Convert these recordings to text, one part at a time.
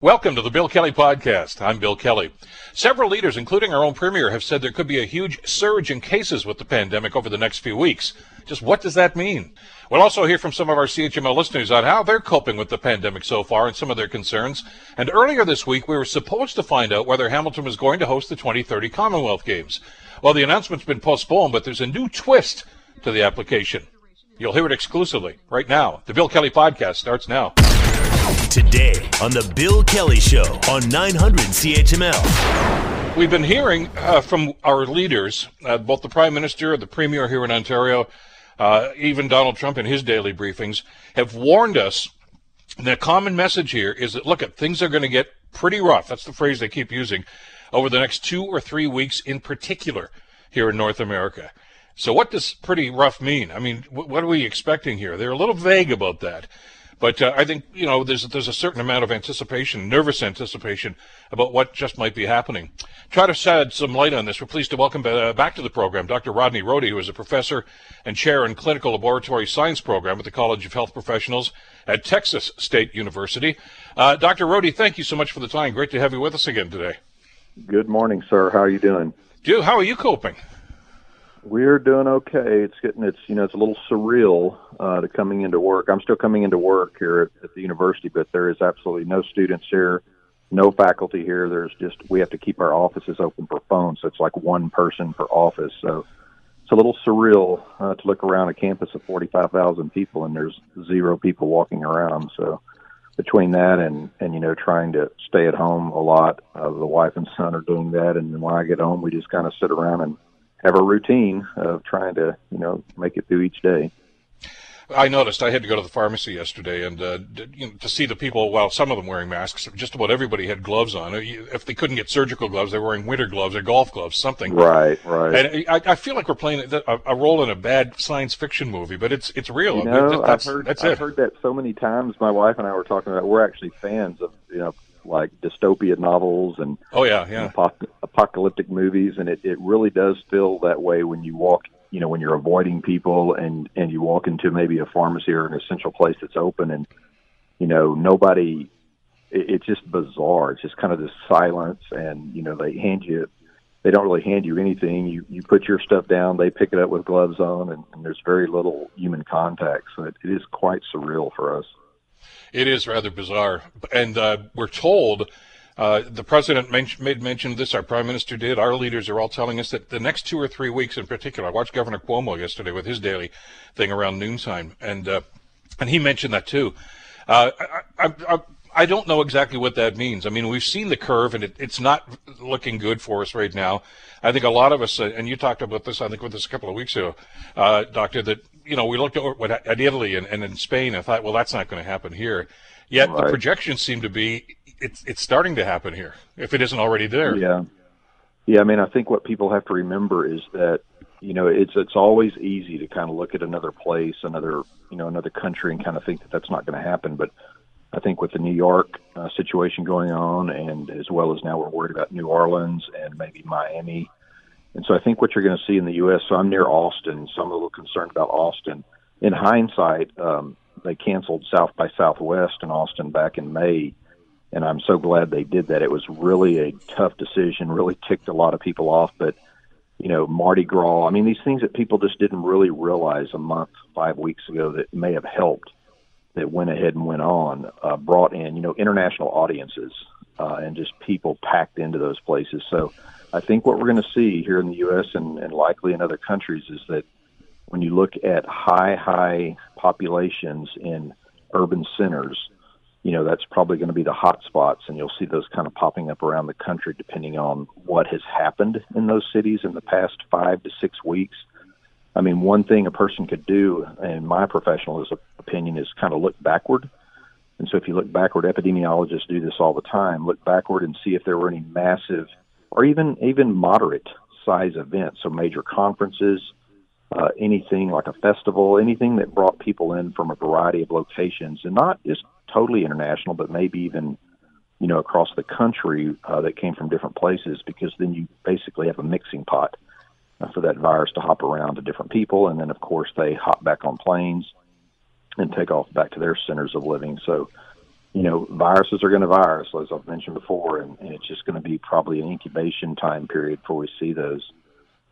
Welcome to the Bill Kelly Podcast. I'm Bill Kelly. Several leaders, including our own premier, have said there could be a huge surge in cases with the pandemic over the next few weeks. Just what does that mean? We'll also hear from some of our CHML listeners on how they're coping with the pandemic so far and some of their concerns. And earlier this week, we were supposed to find out whether Hamilton was going to host the 2030 Commonwealth Games. Well, the announcement's been postponed, but there's a new twist to the application. You'll hear it exclusively right now. The Bill Kelly Podcast starts now. Today on The Bill Kelly Show on 900 CHML. We've been hearing uh, from our leaders, uh, both the Prime Minister, the Premier here in Ontario, uh, even Donald Trump in his daily briefings, have warned us. The common message here is that, look, at things are going to get pretty rough. That's the phrase they keep using over the next two or three weeks in particular here in North America. So, what does pretty rough mean? I mean, what are we expecting here? They're a little vague about that. But uh, I think you know there's there's a certain amount of anticipation, nervous anticipation about what just might be happening. Try to shed some light on this. We're pleased to welcome uh, back to the program Dr. Rodney Rohde, who is a professor and chair in clinical laboratory science program at the College of Health Professionals at Texas State University. Uh, Dr. Rohde, thank you so much for the time. Great to have you with us again today. Good morning, sir. How are you doing? Dude, how are you coping? We're doing okay. It's getting it's you know it's a little surreal uh, to coming into work. I'm still coming into work here at, at the university, but there is absolutely no students here, no faculty here. There's just we have to keep our offices open for phones, so it's like one person per office. So it's a little surreal uh, to look around a campus of 45,000 people and there's zero people walking around. So between that and and you know trying to stay at home a lot, uh, the wife and son are doing that, and when I get home, we just kind of sit around and have a routine of trying to you know make it through each day. I noticed I had to go to the pharmacy yesterday and uh, you know, to see the people. Well, some of them wearing masks. Just about everybody had gloves on. If they couldn't get surgical gloves, they were wearing winter gloves or golf gloves, something. Right, right. And I, I feel like we're playing a, a, role in a bad science fiction movie, but it's it's real. You know, I've heard that's I've it. heard that so many times. My wife and I were talking about. We're actually fans of you know like dystopia novels and oh yeah yeah. apocalyptic movies and it, it really does feel that way when you walk you know when you're avoiding people and and you walk into maybe a pharmacy or an essential place that's open and you know nobody it, it's just bizarre. It's just kind of this silence and you know they hand you they don't really hand you anything. You you put your stuff down they pick it up with gloves on and, and there's very little human contact. So it, it is quite surreal for us it is rather bizarre. And uh, we're told uh, the president men- made mention of this, our prime minister did, our leaders are all telling us that the next two or three weeks in particular, I watched Governor Cuomo yesterday with his daily thing around noontime, and, uh, and he mentioned that too. Uh, I, I, I, I don't know exactly what that means. I mean, we've seen the curve, and it, it's not looking good for us right now. I think a lot of us, uh, and you talked about this, I think, with this a couple of weeks ago, uh, Doctor, that you know, we looked at, at Italy and, and in Spain and thought, well, that's not going to happen here. Yet right. the projections seem to be it's it's starting to happen here if it isn't already there. Yeah, yeah. I mean, I think what people have to remember is that you know it's it's always easy to kind of look at another place, another you know another country, and kind of think that that's not going to happen. But I think with the New York uh, situation going on, and as well as now we're worried about New Orleans and maybe Miami and so I think what you're going to see in the U.S. So I'm near Austin, so I'm a little concerned about Austin. In hindsight, um, they canceled South by Southwest in Austin back in May, and I'm so glad they did that. It was really a tough decision, really ticked a lot of people off, but you know, Mardi Gras. I mean, these things that people just didn't really realize a month, five weeks ago that may have helped that went ahead and went on, uh, brought in, you know, international audiences uh, and just people packed into those places. So I think what we're going to see here in the U.S. And, and likely in other countries is that when you look at high, high populations in urban centers, you know, that's probably going to be the hot spots, and you'll see those kind of popping up around the country depending on what has happened in those cities in the past five to six weeks. I mean, one thing a person could do, in my professional opinion, is kind of look backward. And so if you look backward, epidemiologists do this all the time. Look backward and see if there were any massive or even even moderate size events, so major conferences, uh, anything like a festival, anything that brought people in from a variety of locations, and not just totally international, but maybe even you know across the country uh, that came from different places, because then you basically have a mixing pot uh, for that virus to hop around to different people, and then of course they hop back on planes and take off back to their centers of living. So you know, viruses are going to virus, as I've mentioned before, and, and it's just going to be probably an incubation time period before we see those.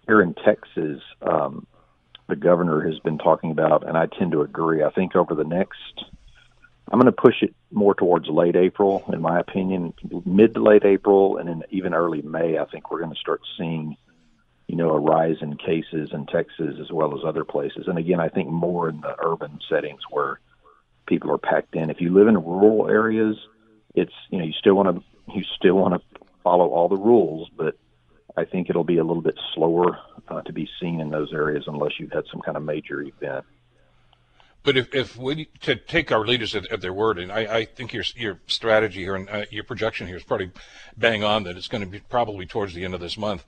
Here in Texas, um, the governor has been talking about, and I tend to agree. I think over the next, I'm going to push it more towards late April, in my opinion, mid to late April, and then even early May. I think we're going to start seeing, you know, a rise in cases in Texas as well as other places. And again, I think more in the urban settings where people are packed in. If you live in rural areas, it's you know you still want to you still want to follow all the rules, but I think it'll be a little bit slower uh, to be seen in those areas unless you've had some kind of major event. But if, if we to take our leaders at, at their word, and I, I, think your your strategy here and uh, your projection here is probably bang on that it's going to be probably towards the end of this month.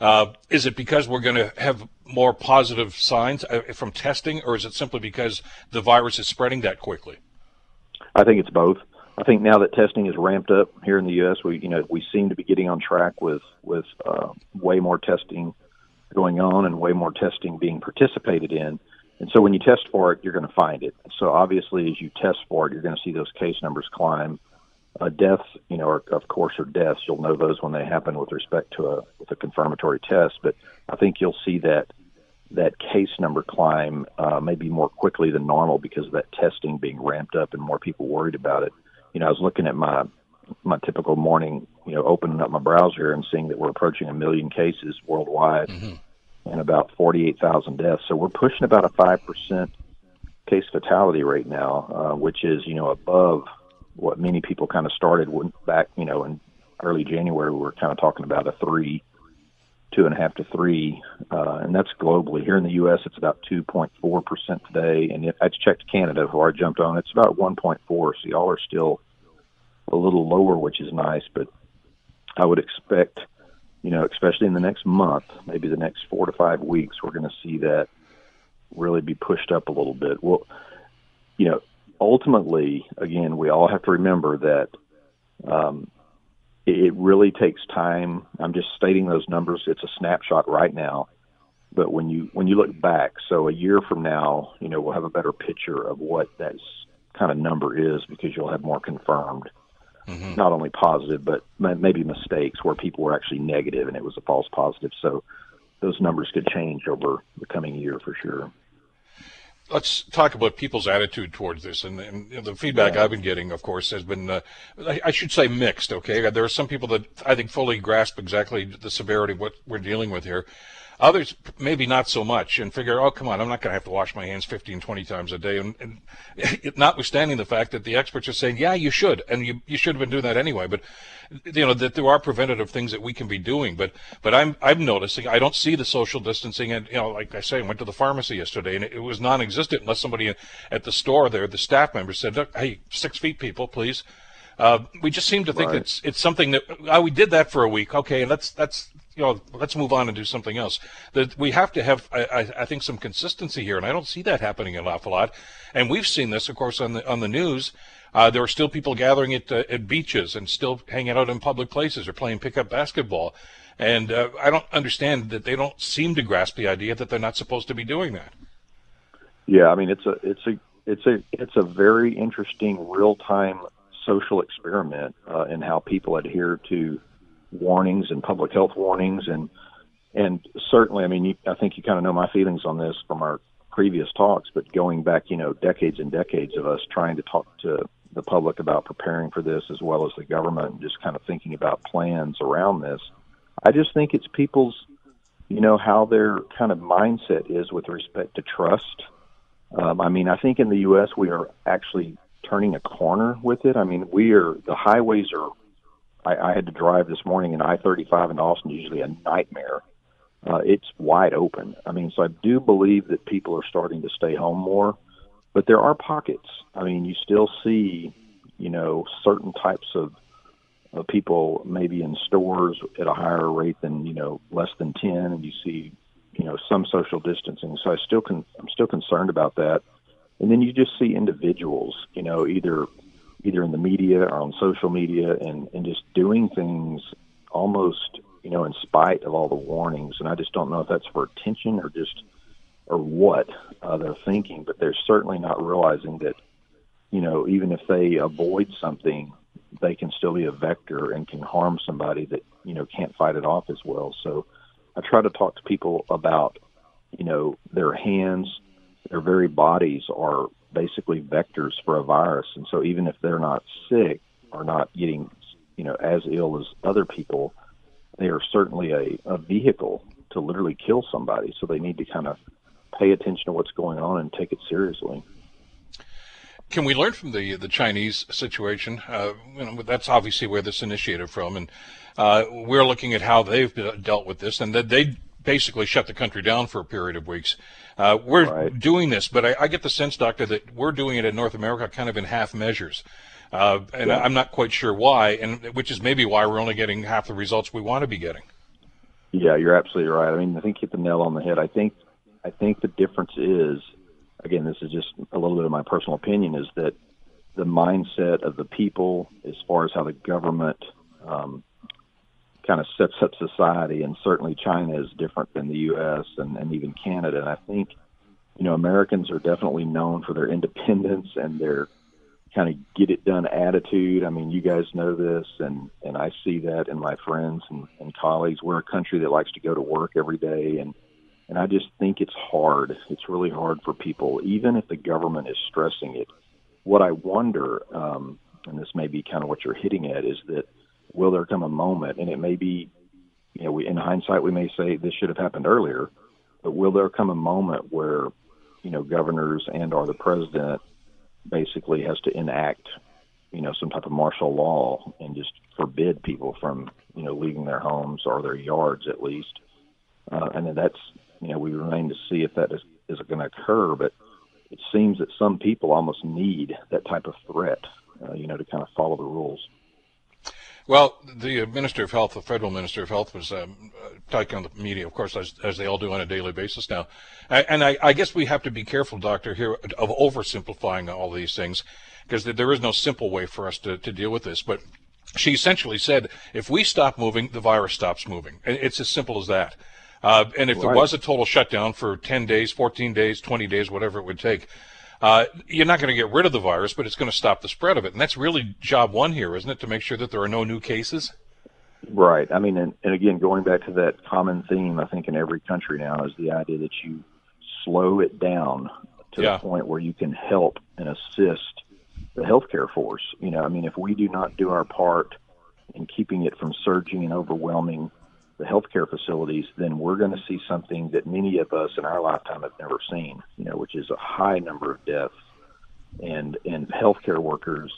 Uh, is it because we're going to have more positive signs uh, from testing, or is it simply because the virus is spreading that quickly? I think it's both. I think now that testing is ramped up here in the U.S., we you know we seem to be getting on track with with uh, way more testing going on and way more testing being participated in. And so when you test for it, you're going to find it. So obviously, as you test for it, you're going to see those case numbers climb uh, deaths, you know, are, of course, are deaths. You'll know those when they happen with respect to a with a confirmatory test. But I think you'll see that that case number climb uh, maybe more quickly than normal because of that testing being ramped up and more people worried about it. You know, I was looking at my my typical morning, you know, opening up my browser and seeing that we're approaching a million cases worldwide mm-hmm. and about 48,000 deaths. So we're pushing about a 5% case fatality rate now, uh, which is, you know, above what many people kind of started back, you know, in early January. We were kind of talking about a three, two and a half to three, uh, and that's globally. Here in the U.S., it's about 2.4 percent today, and if I checked Canada before I jumped on, it's about 1.4. So y'all are still a little lower, which is nice, but I would expect, you know, especially in the next month, maybe the next four to five weeks, we're going to see that really be pushed up a little bit. Well, you know, ultimately, again, we all have to remember that um, it really takes time. I'm just stating those numbers. It's a snapshot right now, but when you when you look back, so a year from now, you know, we'll have a better picture of what that kind of number is because you'll have more confirmed. Mm-hmm. Not only positive, but maybe mistakes where people were actually negative and it was a false positive. So those numbers could change over the coming year for sure let's talk about people's attitude towards this. And, and the feedback yeah. I've been getting, of course, has been, uh, I, I, should say mixed, okay? There are some people that I think fully grasp exactly the severity of what we're dealing with here. Others, maybe not so much, and figure, oh, come on, I'm not going to have to wash my hands 15, 20 times a day. And, and notwithstanding the fact that the experts are saying, yeah, you should, and you, you should have been doing that anyway. But you know that there are preventative things that we can be doing but but i'm i'm noticing i don't see the social distancing and you know like i say i went to the pharmacy yesterday and it, it was non-existent unless somebody at the store there the staff member said look, hey six feet people please uh, we just seem to think right. it's it's something that oh, we did that for a week okay let's that's you know, let's move on and do something else. That we have to have, I, I, think, some consistency here, and I don't see that happening an awful lot. And we've seen this, of course, on the on the news. Uh, there are still people gathering at uh, at beaches and still hanging out in public places or playing pickup basketball. And uh, I don't understand that they don't seem to grasp the idea that they're not supposed to be doing that. Yeah, I mean it's a it's a it's a it's a very interesting real time social experiment uh, in how people adhere to warnings and public health warnings and and certainly, I mean, you, I think you kind of know my feelings on this from our previous talks, but going back, you know, decades and decades of us trying to talk to the public about preparing for this as well as the government and just kind of thinking about plans around this. I just think it's people's, you know, how their kind of mindset is with respect to trust. Um, I mean, I think in the U.S. we are actually turning a corner with it. I mean, we are the highways are I, I had to drive this morning in I-35 in Austin, usually a nightmare. Uh, it's wide open. I mean, so I do believe that people are starting to stay home more, but there are pockets. I mean, you still see, you know, certain types of uh, people maybe in stores at a higher rate than you know less than ten, and you see, you know, some social distancing. So I still can, I'm still concerned about that. And then you just see individuals, you know, either either in the media or on social media and, and just doing things almost, you know, in spite of all the warnings. And I just don't know if that's for attention or just, or what uh, they're thinking, but they're certainly not realizing that, you know, even if they avoid something, they can still be a vector and can harm somebody that you know can't fight it off as well. So I try to talk to people about you know their hands, their very bodies are basically vectors for a virus, and so even if they're not sick or not getting you know as ill as other people, they are certainly a, a vehicle to literally kill somebody. So they need to kind of pay attention to what's going on and take it seriously. Can we learn from the the Chinese situation? Uh, you know, that's obviously where this initiated from, and uh, we're looking at how they've dealt with this, and that they basically shut the country down for a period of weeks. Uh, we're right. doing this, but I, I, get the sense, Doctor, that we're doing it in North America kind of in half measures. Uh, and yeah. I'm not quite sure why, and which is maybe why we're only getting half the results we want to be getting. Yeah, you're absolutely right. I mean, I think you hit the nail on the head. I think, I think the difference is again, this is just a little bit of my personal opinion, is that the mindset of the people, as far as how the government um, kind of sets up society, and certainly China is different than the U.S. and, and even Canada. And I think, you know, Americans are definitely known for their independence and their kind of get it done attitude. I mean, you guys know this, and and I see that in my friends and, and colleagues. We're a country that likes to go to work every day and and I just think it's hard. It's really hard for people, even if the government is stressing it. What I wonder, um, and this may be kind of what you're hitting at, is that will there come a moment, and it may be, you know, we, in hindsight, we may say this should have happened earlier, but will there come a moment where, you know, governors and or the president basically has to enact, you know, some type of martial law and just forbid people from, you know, leaving their homes or their yards at least? Uh, and then that's you know, we remain to see if that is, is going to occur. But it seems that some people almost need that type of threat, uh, you know, to kind of follow the rules. Well, the Minister of Health, the federal Minister of Health, was um, talking on the media, of course, as, as, they all do on a daily basis now. And I, I, guess we have to be careful, Doctor, here of oversimplifying all these things, because there is no simple way for us to, to deal with this. But she essentially said, if we stop moving, the virus stops moving. It's as simple as that. Uh, and if right. there was a total shutdown for 10 days, 14 days, 20 days, whatever it would take, uh, you're not going to get rid of the virus, but it's going to stop the spread of it. And that's really job one here, isn't it, to make sure that there are no new cases? Right. I mean, and, and again, going back to that common theme, I think in every country now is the idea that you slow it down to yeah. the point where you can help and assist the healthcare force. You know, I mean, if we do not do our part in keeping it from surging and overwhelming the healthcare facilities, then we're going to see something that many of us in our lifetime have never seen, you know, which is a high number of deaths and and healthcare workers,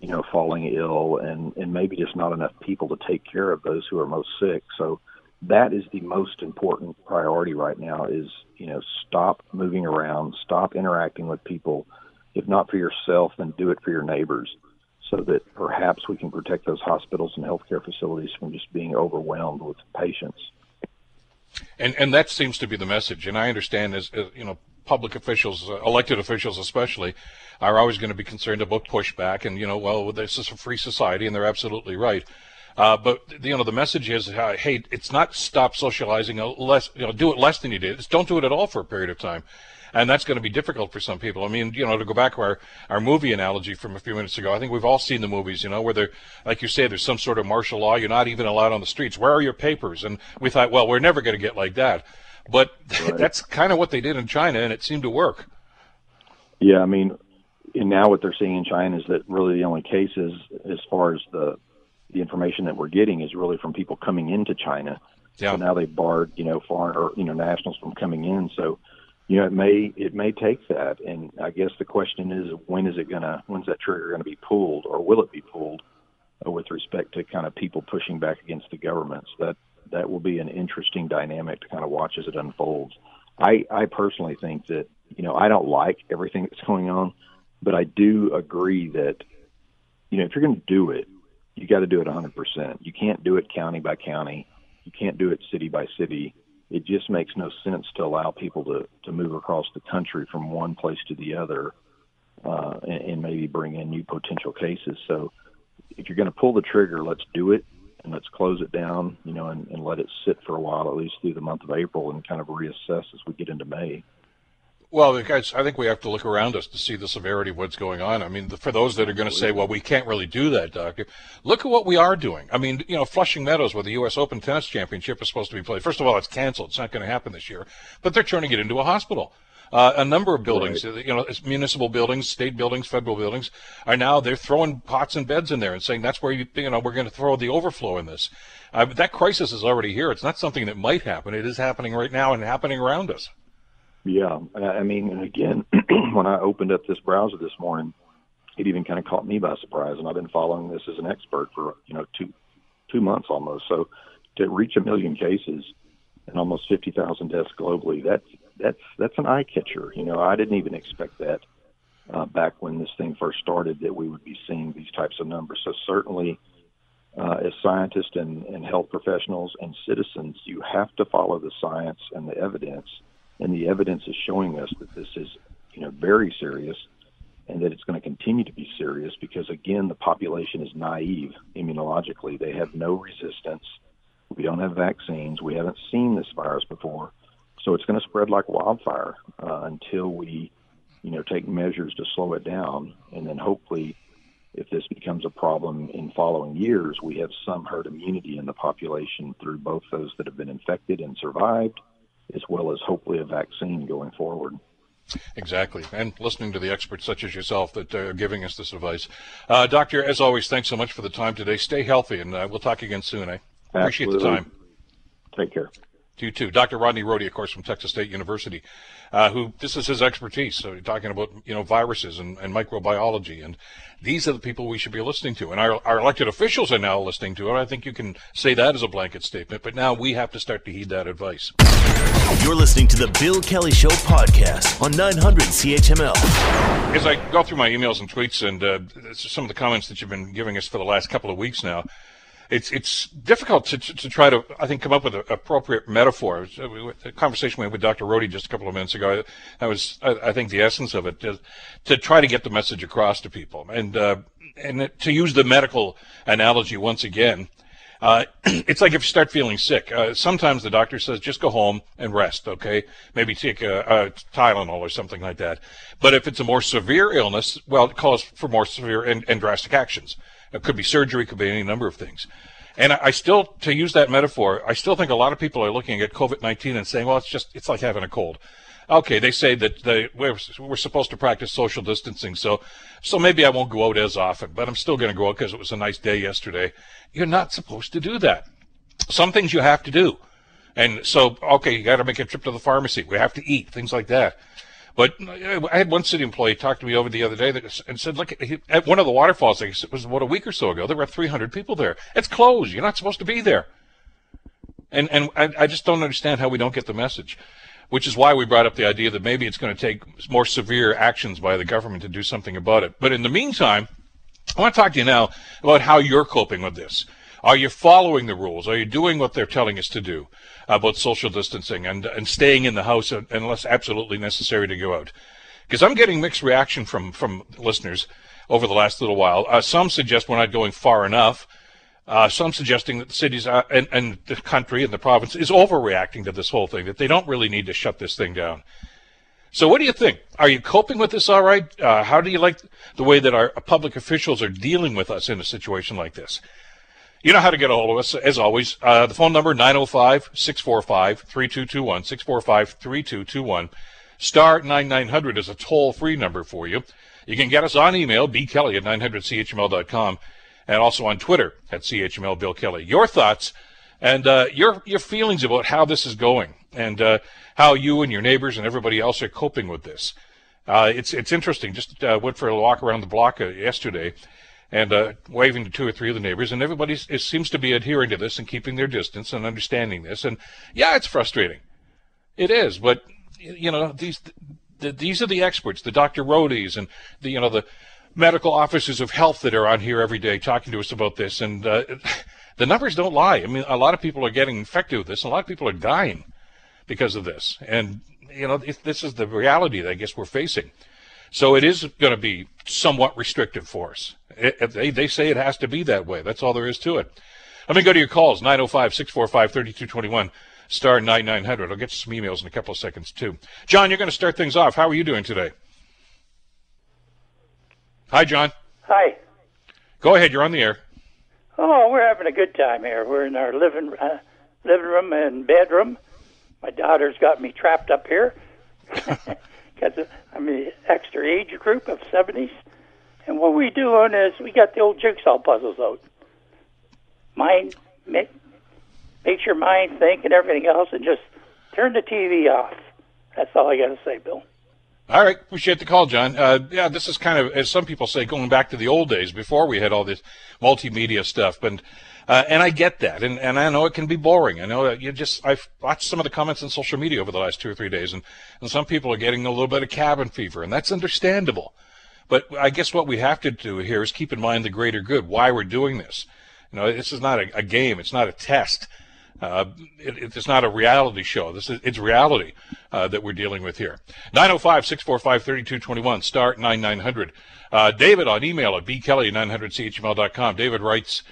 you know, falling ill and and maybe just not enough people to take care of those who are most sick. So that is the most important priority right now is, you know, stop moving around, stop interacting with people. If not for yourself, then do it for your neighbors so that perhaps we can protect those hospitals and healthcare facilities from just being overwhelmed with patients. And and that seems to be the message. And I understand as, as you know, public officials, uh, elected officials especially, are always going to be concerned about pushback. And you know, well, this is a free society, and they're absolutely right. Uh, but you know, the message is, uh, hey, it's not stop socializing less. You know, do it less than you did. It's don't do it at all for a period of time and that's going to be difficult for some people. I mean, you know, to go back to our, our movie analogy from a few minutes ago, I think we've all seen the movies, you know, where they're, like you say, there's some sort of martial law. You're not even allowed on the streets. Where are your papers? And we thought, well, we're never going to get like that. But right. that's kind of what they did in China, and it seemed to work. Yeah, I mean, and now what they're seeing in China is that really the only cases, as far as the the information that we're getting, is really from people coming into China. Yeah. So now they barred, you know, foreign or you know nationals from coming in. So you know, it may it may take that, and I guess the question is, when is it gonna when's that trigger going to be pulled, or will it be pulled, uh, with respect to kind of people pushing back against the governments? That that will be an interesting dynamic to kind of watch as it unfolds. I I personally think that you know I don't like everything that's going on, but I do agree that you know if you're going to do it, you got to do it 100%. You can't do it county by county. You can't do it city by city it just makes no sense to allow people to, to move across the country from one place to the other uh, and, and maybe bring in new potential cases. So if you're going to pull the trigger, let's do it and let's close it down, you know, and, and let it sit for a while, at least through the month of April, and kind of reassess as we get into May. Well, guys, I think we have to look around us to see the severity of what's going on. I mean, for those that are going to say, well, we can't really do that, doctor, look at what we are doing. I mean, you know, Flushing Meadows, where the U.S. Open Tennis Championship is supposed to be played. First of all, it's canceled. It's not going to happen this year. But they're turning it into a hospital. Uh, a number of buildings, right. you know, municipal buildings, state buildings, federal buildings, are now they're throwing pots and beds in there and saying that's where you, you know we're going to throw the overflow in this. Uh, that crisis is already here. It's not something that might happen. It is happening right now and happening around us. Yeah, I mean, and again, when I opened up this browser this morning, it even kind of caught me by surprise, and I've been following this as an expert for you know two two months almost. So to reach a million cases and almost fifty thousand deaths globally, that's that's that's an eye catcher. You know, I didn't even expect that uh, back when this thing first started that we would be seeing these types of numbers. So certainly. Uh, as scientists and, and health professionals and citizens, you have to follow the science and the evidence and the evidence is showing us that this is, you know, very serious, and that it's going to continue to be serious because again, the population is naive immunologically. They have no resistance. We don't have vaccines. We haven't seen this virus before, so it's going to spread like wildfire uh, until we, you know, take measures to slow it down, and then hopefully if this becomes a problem in following years, we have some herd immunity in the population through both those that have been infected and survived, as well as hopefully a vaccine going forward. Exactly. And listening to the experts such as yourself that are giving us this advice. Uh, doctor, as always, thanks so much for the time today. Stay healthy, and uh, we'll talk again soon. Eh? Appreciate the time. Take care. You too. Dr. Rodney Rohde, of course, from Texas State University, uh, who this is his expertise. So you're talking about you know viruses and, and microbiology, and these are the people we should be listening to. And our, our elected officials are now listening to it. I think you can say that as a blanket statement, but now we have to start to heed that advice. You're listening to the Bill Kelly Show podcast on 900 CHML. As I go through my emails and tweets and uh, some of the comments that you've been giving us for the last couple of weeks now it's it's difficult to, to, to, try to I think come up with an appropriate metaphor. The conversation we had with Dr. Rohde just a couple of minutes ago, that was I, I think the essence of it to, to, try to get the message across to people and uh, and to use the medical analogy once again. Uh, it's like if you start feeling sick. Uh, sometimes the doctor says just go home and rest. Okay, maybe take a, a, Tylenol or something like that. But if it's a more severe illness, well, it calls for more severe and, and drastic actions. It could be surgery, could be any number of things. And I still, to use that metaphor, I still think a lot of people are looking at COVID-19 and saying, well, it's just, it's like having a cold. Okay, they say that they, we're, we're supposed to practice social distancing, so, so maybe I won't go out as often, but I'm still going to go out because it was a nice day yesterday. You're not supposed to do that. Some things you have to do. And so, okay, you got to make a trip to the pharmacy. We have to eat, things like that. But I had one city employee talk to me over the other day and said, look, at one of the waterfalls, it was about a week or so ago, there were 300 people there. It's closed. You're not supposed to be there. And, and I, just don't understand how we don't get the message, which is why we brought up the idea that maybe it's going to take more severe actions by the government to do something about it. But in the meantime, I want to talk to you now about how you're coping with this. Are you following the rules? Are you doing what they're telling us to do about social distancing and, and staying in the house unless absolutely necessary to go out? Because I'm getting mixed reaction from, from listeners over the last little while. Uh, some suggest we're not going far enough. Uh, some suggesting that the cities uh, and, and, the country and the province is overreacting to this whole thing, that they don't really need to shut this thing down. So, what do you think? Are you coping with this all right? Uh, how do you like the way that our public officials are dealing with us in a situation like this? You know how to get a hold of us, as always. Uh, the phone number, 905-645-3221, 645-3221. Star 9900 is a toll-free number for you. You can get us on email, bkelly at 900chml.com, and also on Twitter at chml Bill Kelly. Your thoughts and uh, your your feelings about how this is going and uh, how you and your neighbors and everybody else are coping with this. Uh, it's it's interesting. Just uh, went for a walk around the block uh, yesterday, and uh, waving to two or three of the neighbors, and everybody seems to be adhering to this and keeping their distance and understanding this. And yeah, it's frustrating. It is, but you know these the, these are the experts, the Dr. Rohdes and the you know the medical officers of health that are on here every day talking to us about this, and uh, the numbers don't lie. I mean, a lot of people are getting infected with this, and a lot of people are dying because of this, and you know this is the reality that I guess we're facing. So it is going to be somewhat restrictive for us. It, they, they say it has to be that way. That's all there is to it. Let me go to your calls 905 645 3221. star 9900. I'll get you some emails in a couple of seconds, too. John, you're going to start things off. How are you doing today? Hi, John. Hi. Go ahead. You're on the air. Oh, we're having a good time here. We're in our living uh, living room and bedroom. My daughter's got me trapped up here because I'm the extra age group of 70s. And what we doing is we got the old jigsaw puzzles out. Mind make makes your mind think and everything else, and just turn the TV off. That's all I got to say, Bill. All right, appreciate the call, John. Uh, yeah, this is kind of, as some people say, going back to the old days before we had all this multimedia stuff. But uh, and I get that, and, and I know it can be boring. I know that you just I've watched some of the comments on social media over the last two or three days, and, and some people are getting a little bit of cabin fever, and that's understandable. But I guess what we have to do here is keep in mind the greater good, why we're doing this. You know, this is not a, a game, it's not a test. Uh, it, it's not a reality show. This is it's reality uh, that we're dealing with here. 905-645-3221, start 9900. Uh, David on email at bkelly900chml.com. David writes,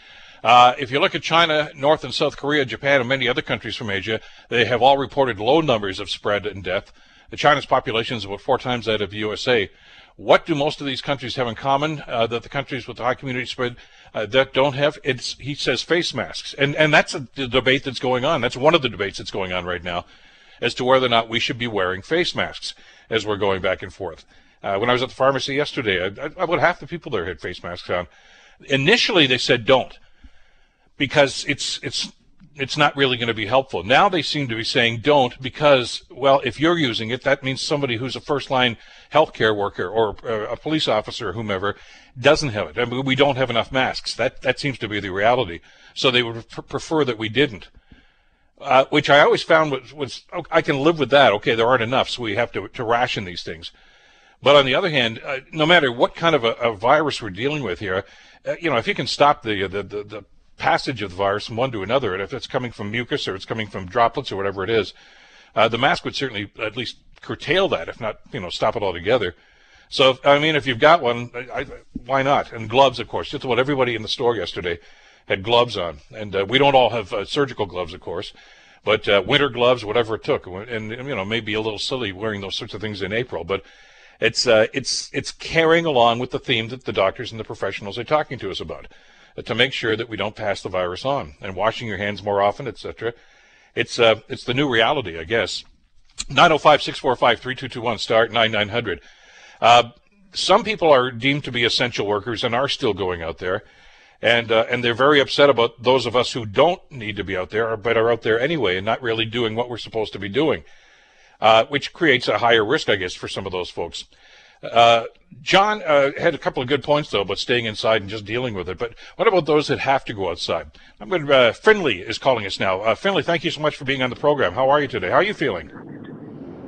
uh, if you look at China, North and South Korea, Japan, and many other countries from Asia, they have all reported low numbers of spread and death. China's population is about four times that of the USA. What do most of these countries have in common uh, that the countries with the high community spread uh, that don't have? It's he says face masks, and and that's a debate that's going on. That's one of the debates that's going on right now, as to whether or not we should be wearing face masks as we're going back and forth. Uh, when I was at the pharmacy yesterday, I, I, about half the people there had face masks on. Initially, they said don't because it's it's it's not really going to be helpful. Now they seem to be saying don't because well, if you're using it, that means somebody who's a first line healthcare worker or a police officer or whomever doesn't have it. I mean, we don't have enough masks. That that seems to be the reality. So they would prefer that we didn't. Uh, which I always found was, was oh, I can live with that. Okay, there aren't enough, so we have to to ration these things. But on the other hand, uh, no matter what kind of a, a virus we're dealing with here, uh, you know, if you can stop the, the the, the passage of the virus from one to another, and if it's coming from mucus or it's coming from droplets or whatever it is, uh, the mask would certainly at least curtail that, if not, you know, stop it altogether. So, I mean, if you've got one, I, I, why not? And gloves, of course. Just about everybody in the store yesterday had gloves on, and uh, we don't all have uh, surgical gloves, of course, but uh, winter gloves, whatever it took. And you know, maybe a little silly wearing those sorts of things in April, but it's uh, it's it's carrying along with the theme that the doctors and the professionals are talking to us about to make sure that we don't pass the virus on and washing your hands more often, etc. It's uh, it's the new reality, I guess. 905-645-3221 start 9900. Uh, some people are deemed to be essential workers and are still going out there, and uh, and they're very upset about those of us who don't need to be out there but are out there anyway and not really doing what we're supposed to be doing, uh, which creates a higher risk, I guess, for some of those folks. Uh, John uh, had a couple of good points though about staying inside and just dealing with it. But what about those that have to go outside? I'm going. To, uh, Finley is calling us now. Uh, Finley, thank you so much for being on the program. How are you today? How are you feeling?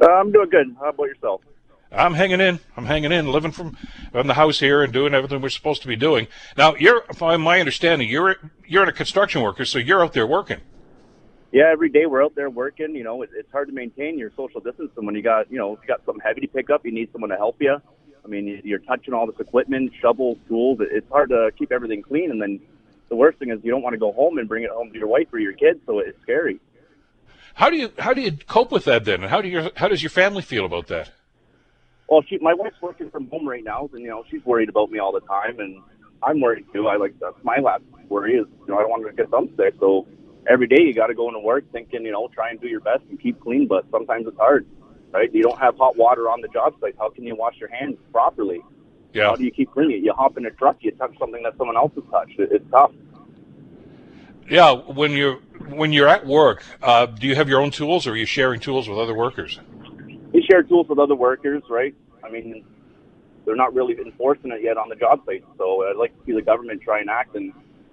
Uh, I'm doing good. How about yourself? I'm hanging in. I'm hanging in, living from from the house here and doing everything we're supposed to be doing. Now, you're, from my understanding, you're you're a construction worker, so you're out there working. Yeah, every day we're out there working. You know, it, it's hard to maintain your social distance, and when you got, you know, if you got something heavy to pick up, you need someone to help you. I mean, you're touching all this equipment, shovels, tools. It's hard to keep everything clean, and then the worst thing is you don't want to go home and bring it home to your wife or your kids, so it's scary. How do you how do you cope with that then? And how do you how does your family feel about that? Well, she my wife's working from home right now, and you know she's worried about me all the time, and I'm worried too. I like that's my last worry is you know I don't want to get them sick, so every day you got to go into work thinking, you know, try and do your best and keep clean, but sometimes it's hard, right? You don't have hot water on the job site. How can you wash your hands properly? Yeah. How do you keep clean? You hop in a truck, you touch something that someone else has touched. It's tough. Yeah, when you're when you're at work, uh, do you have your own tools, or are you sharing tools with other workers? We share tools with other workers, right? I mean, they're not really enforcing it yet on the job site, so I'd like to see the government try and act and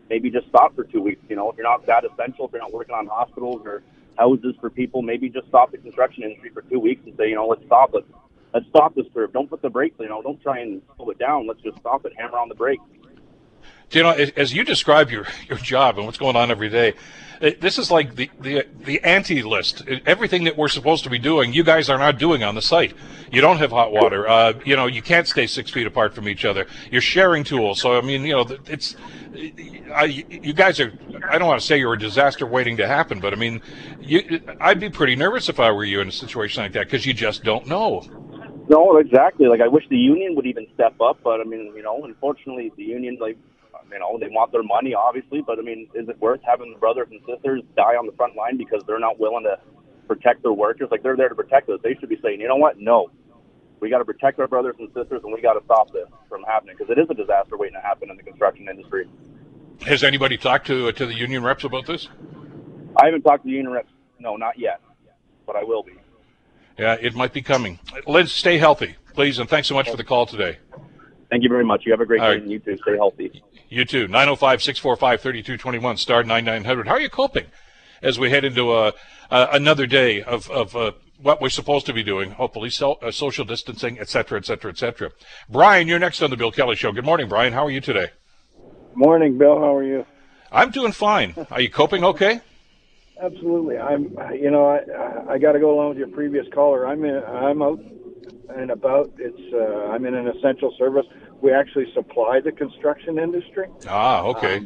maybe just stop for two weeks. You know, if you're not that essential, if you're not working on hospitals or houses for people, maybe just stop the construction industry for two weeks and say, you know, let's stop it. Let's stop this curve. Don't put the brakes. You know, don't try and slow it down. Let's just stop it. Hammer on the brakes. You know, as- you describe your, your job and what's going on every day, it- this is like the, the, the anti list. Everything that we're supposed to be doing, you guys are not doing on the site. You don't have hot water. Uh, you know, you can't stay six feet apart from each other. You're sharing tools. So, I mean, you know, it's, I, you guys are, I don't want to say you're a disaster waiting to happen, but I mean, you, I'd be pretty nervous if I were you in a situation like that because you just don't know. No, exactly. Like I wish the union would even step up, but I mean, you know, unfortunately, the union, like, you know, they want their money, obviously, but I mean, is it worth having the brothers and sisters die on the front line because they're not willing to protect their workers? Like they're there to protect us. They should be saying, you know what? No, we got to protect our brothers and sisters, and we got to stop this from happening because it is a disaster waiting to happen in the construction industry. Has anybody talked to to the union reps about this? I haven't talked to the union reps. No, not yet, but I will be. Yeah, it might be coming. Liz, stay healthy, please, and thanks so much for the call today. Thank you very much. You have a great All day, right. and you too. Stay healthy. You too. 905 645 3221, star 9900. How are you coping as we head into uh, uh, another day of, of uh, what we're supposed to be doing? Hopefully, so, uh, social distancing, et cetera, et cetera, et cetera. Brian, you're next on the Bill Kelly Show. Good morning, Brian. How are you today? Morning, Bill. How are you? I'm doing fine. Are you coping okay? Absolutely. I'm. You know, I I got to go along with your previous caller. I'm in. I'm out and about. It's. Uh, I'm in an essential service. We actually supply the construction industry, Ah, okay.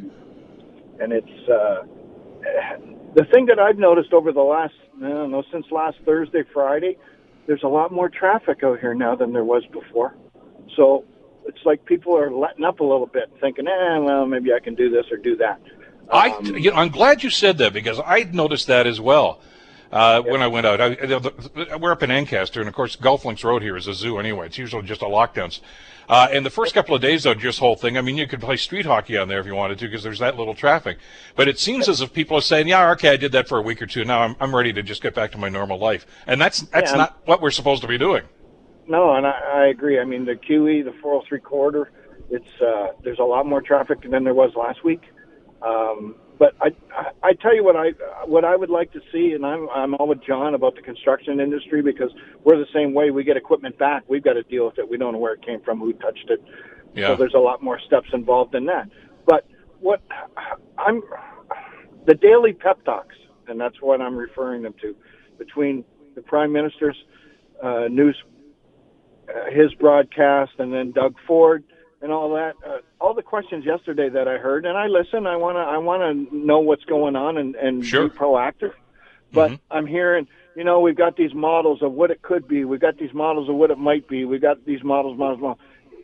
and it's. Uh, the thing that I've noticed over the last, I don't know, since last Thursday, Friday, there's a lot more traffic out here now than there was before. So it's like people are letting up a little bit, thinking, eh, well, maybe I can do this or do that. I, Um, you know, I'm glad you said that because I noticed that as well uh, when I went out. I, we're up in Ancaster, and of course, Golf Links Road here is a zoo anyway. It's usually just a lockdowns. Uh, and the first couple of days, though, just whole thing. I mean, you could play street hockey on there if you wanted to because there's that little traffic. But it seems as if people are saying, "Yeah, okay, I did that for a week or two. Now I'm, I'm ready to just get back to my normal life." And that's that's Yeah. not what we're supposed to be doing. No, and I, I agree. I mean, the QE, the 403 corridor, it's uh, there's a lot more traffic than there was last week. Um, but I, I, I tell you what I what I would like to see, and I'm I'm all with John about the construction industry because we're the same way. We get equipment back, we've got to deal with it. We don't know where it came from, who touched it. Yeah. So there's a lot more steps involved in that. But what I'm the daily pep talks, and that's what I'm referring them to, between the prime minister's uh, news uh, his broadcast and then Doug Ford and all that. Uh, all the questions yesterday that I heard, and I listen. I want to I want to know what's going on and and Sure. be proactive. But Mhm. I'm hearing, you know, we've got these models of what it could be. We've got these models of what it might be. We've got these models, models, models.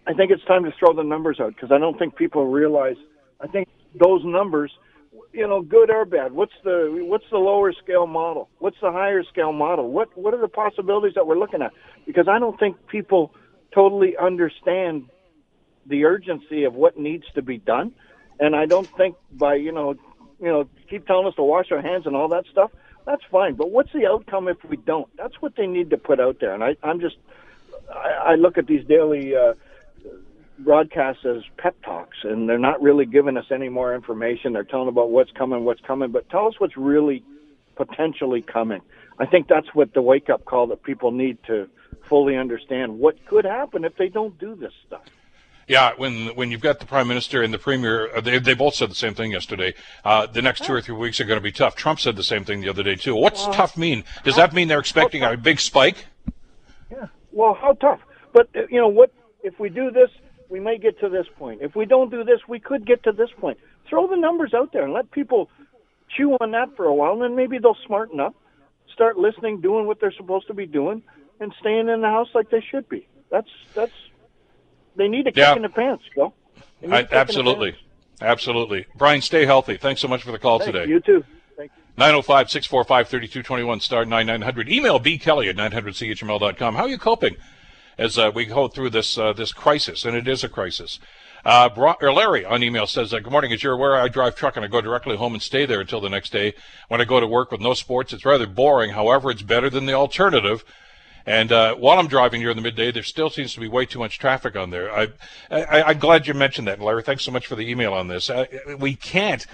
I think it's time to throw the numbers out because I don't think people realize. I think those numbers, you know, good or bad. What's the what's the lower scale model? What's the higher scale model? What what are the possibilities that we're looking at? Because I don't think people totally understand the urgency of what needs to be done, and I don't think by you know you know keep telling us to wash our hands and all that stuff. That's fine, but what's the outcome if we don't? That's what they need to put out there, and I, I'm just I, I look at these daily. Uh, broadcasts as pep talks, and they're not really giving us any more information. They're telling about what's coming, what's coming, but tell us what's really potentially coming. I think that's what the wake up call that people need to fully understand what could happen if they don't do this stuff. Yeah, when when you've got the prime minister and the premier, uh, they they both said the same thing yesterday. Uh, the next two or three weeks are going to be tough. Trump said the same thing the other day too. What's tough mean? Does that mean they're expecting a big spike? Yeah. Well, how tough? But uh, you know what? If we do this, we may get to this point. If we don't do this, we could get to this point. Throw the numbers out there and let people chew on that for a while, and then maybe they'll smarten up, start listening, doing what they're supposed to be doing, and staying in the house like they should be. That's that's. They need a kick Yeah. in the pants, Bill. They need a I, kick in the absolutely, absolutely. Brian, stay healthy. Thanks so much for the call Thank today. You too. Thank you. 905 645 3221, star 9900. Email bkelly at 900chml.com. How are you coping as uh, we go through this uh, this crisis? And it is a crisis. Uh, or Larry on email says, uh, Good morning. As you're aware, I drive truck and I go directly home and stay there until the next day. When I go to work with no sports, it's rather boring. However, it's better than the alternative. And uh, while I'm driving in the midday, there still seems to be way too much traffic on there. I, I, I'm glad you mentioned that, Larry. Thanks so much for the email on this. Uh, we can't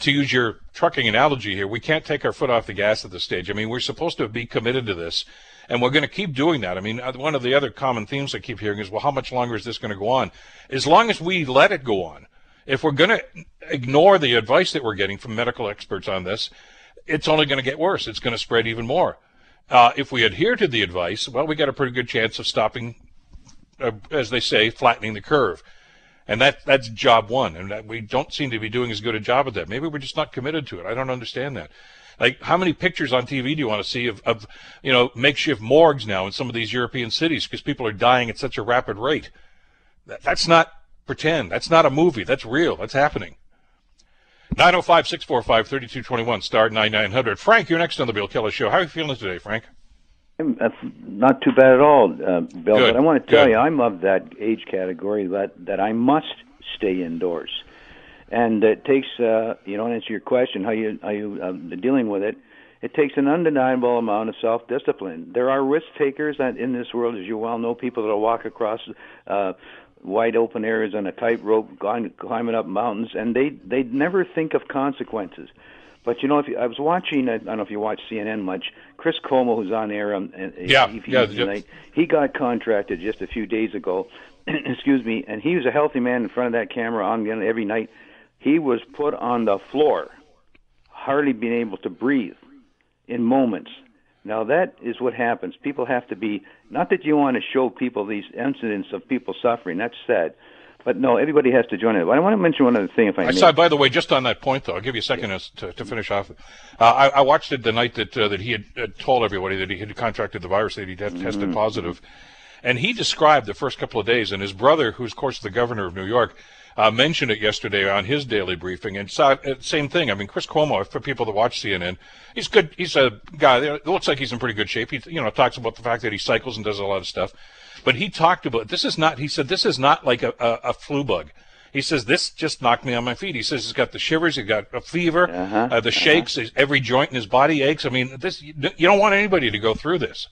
to use your trucking analogy here, we can't take our foot off the gas at this stage. I mean, we're supposed to be committed to this, and we're going to keep doing that. I mean, uh, one of the other common themes I keep hearing is, well, how much longer is this going to go on? As long as we let it go on, If we're going to ignore the advice that we're getting from medical experts on this, it's only going to get worse. It's going to spread even more. Uh, if we adhere to the advice, well, we got a pretty good chance of stopping, uh, as they say, flattening the curve. And that that's job one, and that we don't seem to be doing as good a job at that. Maybe we're just not committed to it. I don't understand that. Like, how many pictures on TV do you want to see of, of you know, makeshift morgues now in some of these European cities because people are dying at such a rapid rate? That, that's not pretend. That's not a movie. That's real. That's happening. 905 645 3221, star 9900. Frank, you're next on the Bill Kelly Show. How are you feeling today, Frank? That's not too bad at all, uh, Bill. Good, But I want to tell good. you, I'm of that age category that that I must stay indoors, and it takes, uh, you know, to answer your question, how you how you uh, dealing with it. It takes an undeniable amount of self-discipline. There are risk takers in this world, as you well know, people that will walk across uh, wide open areas on a tightrope, climbing up mountains, and they they never think of consequences. But you know, if you, I was watching, I don't know if you watch CNN much. Chris Cuomo, who's on air on uh, Yeah, TV yeah, tonight, he got contracted just a few days ago. excuse me, and he was a healthy man in front of that camera on every night. He was put on the floor, hardly being able to breathe in moments. Now that is what happens. People have to be not that you want to show people these incidents of people suffering. That's sad, but no, everybody has to join it. But I want to mention one other thing, if I, I may. saw, by the way, just on that point, though, I'll give you a second as- to, to finish off. Uh, I, I watched it the night that uh, that he had uh, told everybody that he had contracted the virus, that he had tested positive. And he described the first couple of days, and his brother, who's, of course, the governor of New York, uh, mentioned it yesterday on his daily briefing. And saw, uh, same thing. I mean, Chris Cuomo, for people that watch CNN, he's good. He's a guy that looks like he's in pretty good shape. He, you know, talks about the fact that he cycles and does a lot of stuff. But he talked about this is not. He said this is not like a, a, a flu bug. He says this just knocked me on my feet. He says he's got the shivers, he's got a fever, Uh-huh, uh, the shakes, every joint in his body aches. I mean, this you don't want anybody to go through this.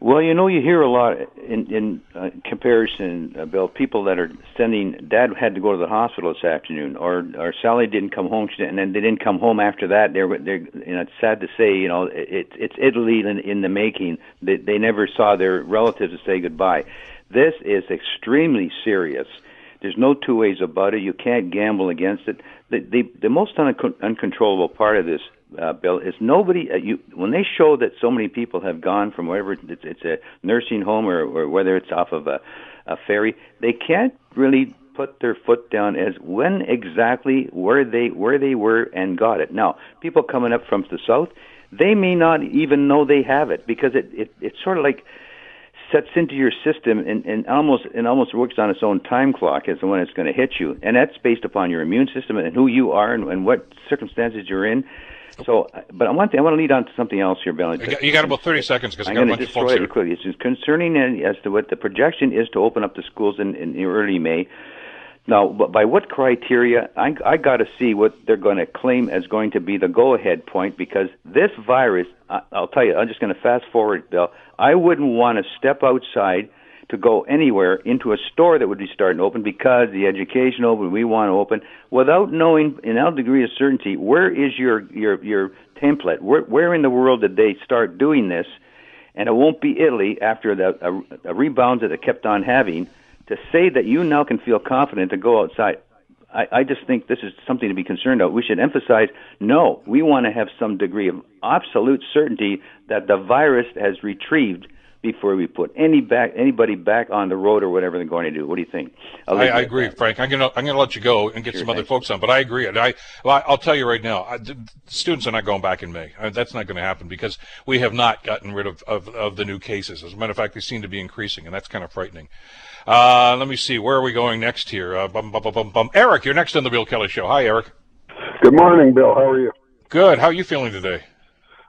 Well, you know, you hear a lot in in uh, comparison, uh, Bill. People that are sending. Dad had to go to the hospital this afternoon, or or Sally didn't come home, she, and then they didn't come home after that. They're they're, you know, it's sad to say, you know, it, it's Italy in, in the making. They they never saw their relatives to say goodbye. This is extremely serious. There's no two ways about it. You can't gamble against it. The the, the most uncon- uncontrollable part of this, uh, Bill, is nobody. Uh, you when they show that so many people have gone from wherever it's, it's a nursing home or, or whether it's off of a, a ferry, they can't really put their foot down as when exactly where they where they were and got it. Now, people coming up from the south, they may not even know they have it because it, it it's sort of like sets into your system and, and almost and almost works on its own time clock as the one that's going to hit you, and that's based upon your immune system and who you are and, and what circumstances you're in. So, but I want to, I want to lead on to something else here, Bill. You got, you got about 30 seconds because I I'm got a going bunch to of destroy folks it here. quickly. It's concerning uh, as to what the projection is to open up the schools in, in early May. Now, by what criteria? I, I got to see what they're going to claim as going to be the go-ahead point because this virus. I, I'll tell you. I'm just going to fast forward, Bill. I wouldn't want to step outside to go anywhere into a store that would be starting to open because the education open, we want to open without knowing in a degree of certainty where is your your your template? Where where in the world did they start doing this? And it won't be Italy after the a, a rebound that it kept on having to say that you now can feel confident to go outside. I, I just think this is something to be concerned about. We should emphasize no, we want to have some degree of absolute certainty that the virus has retrieved before we put any back anybody back on the road or whatever they're going to do. What do you think? I'll I, leave it I at agree, that. Frank. I'm gonna I'm gonna let you go and get Sure, some other thanks. folks on, but I agree. And I well, I'll tell you right now, I, the students are not going back in May. Uh, that's not going to happen because we have not gotten rid of, of of the new cases. As a matter of fact, they seem to be increasing, and that's kind of frightening. Uh, let me see. Where are we going next here? Uh, bum, bum, bum, bum, bum. Eric, you're next on the Bill Kelly Show. Hi, Eric. Good morning, Bill. How are you? Good. How are you feeling today?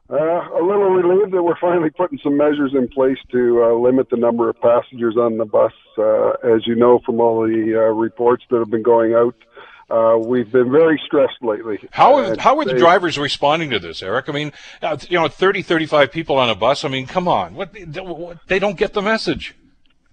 Uh, a little relieved that we're finally putting some measures in place to uh, limit the number of passengers on the bus. Uh, as you know from all the uh, reports that have been going out, uh, we've been very stressed lately. How are, how are the drivers responding to this, Eric? I mean, uh, you know, 30, 35 people on a bus. I mean, come on. What they don't get the message.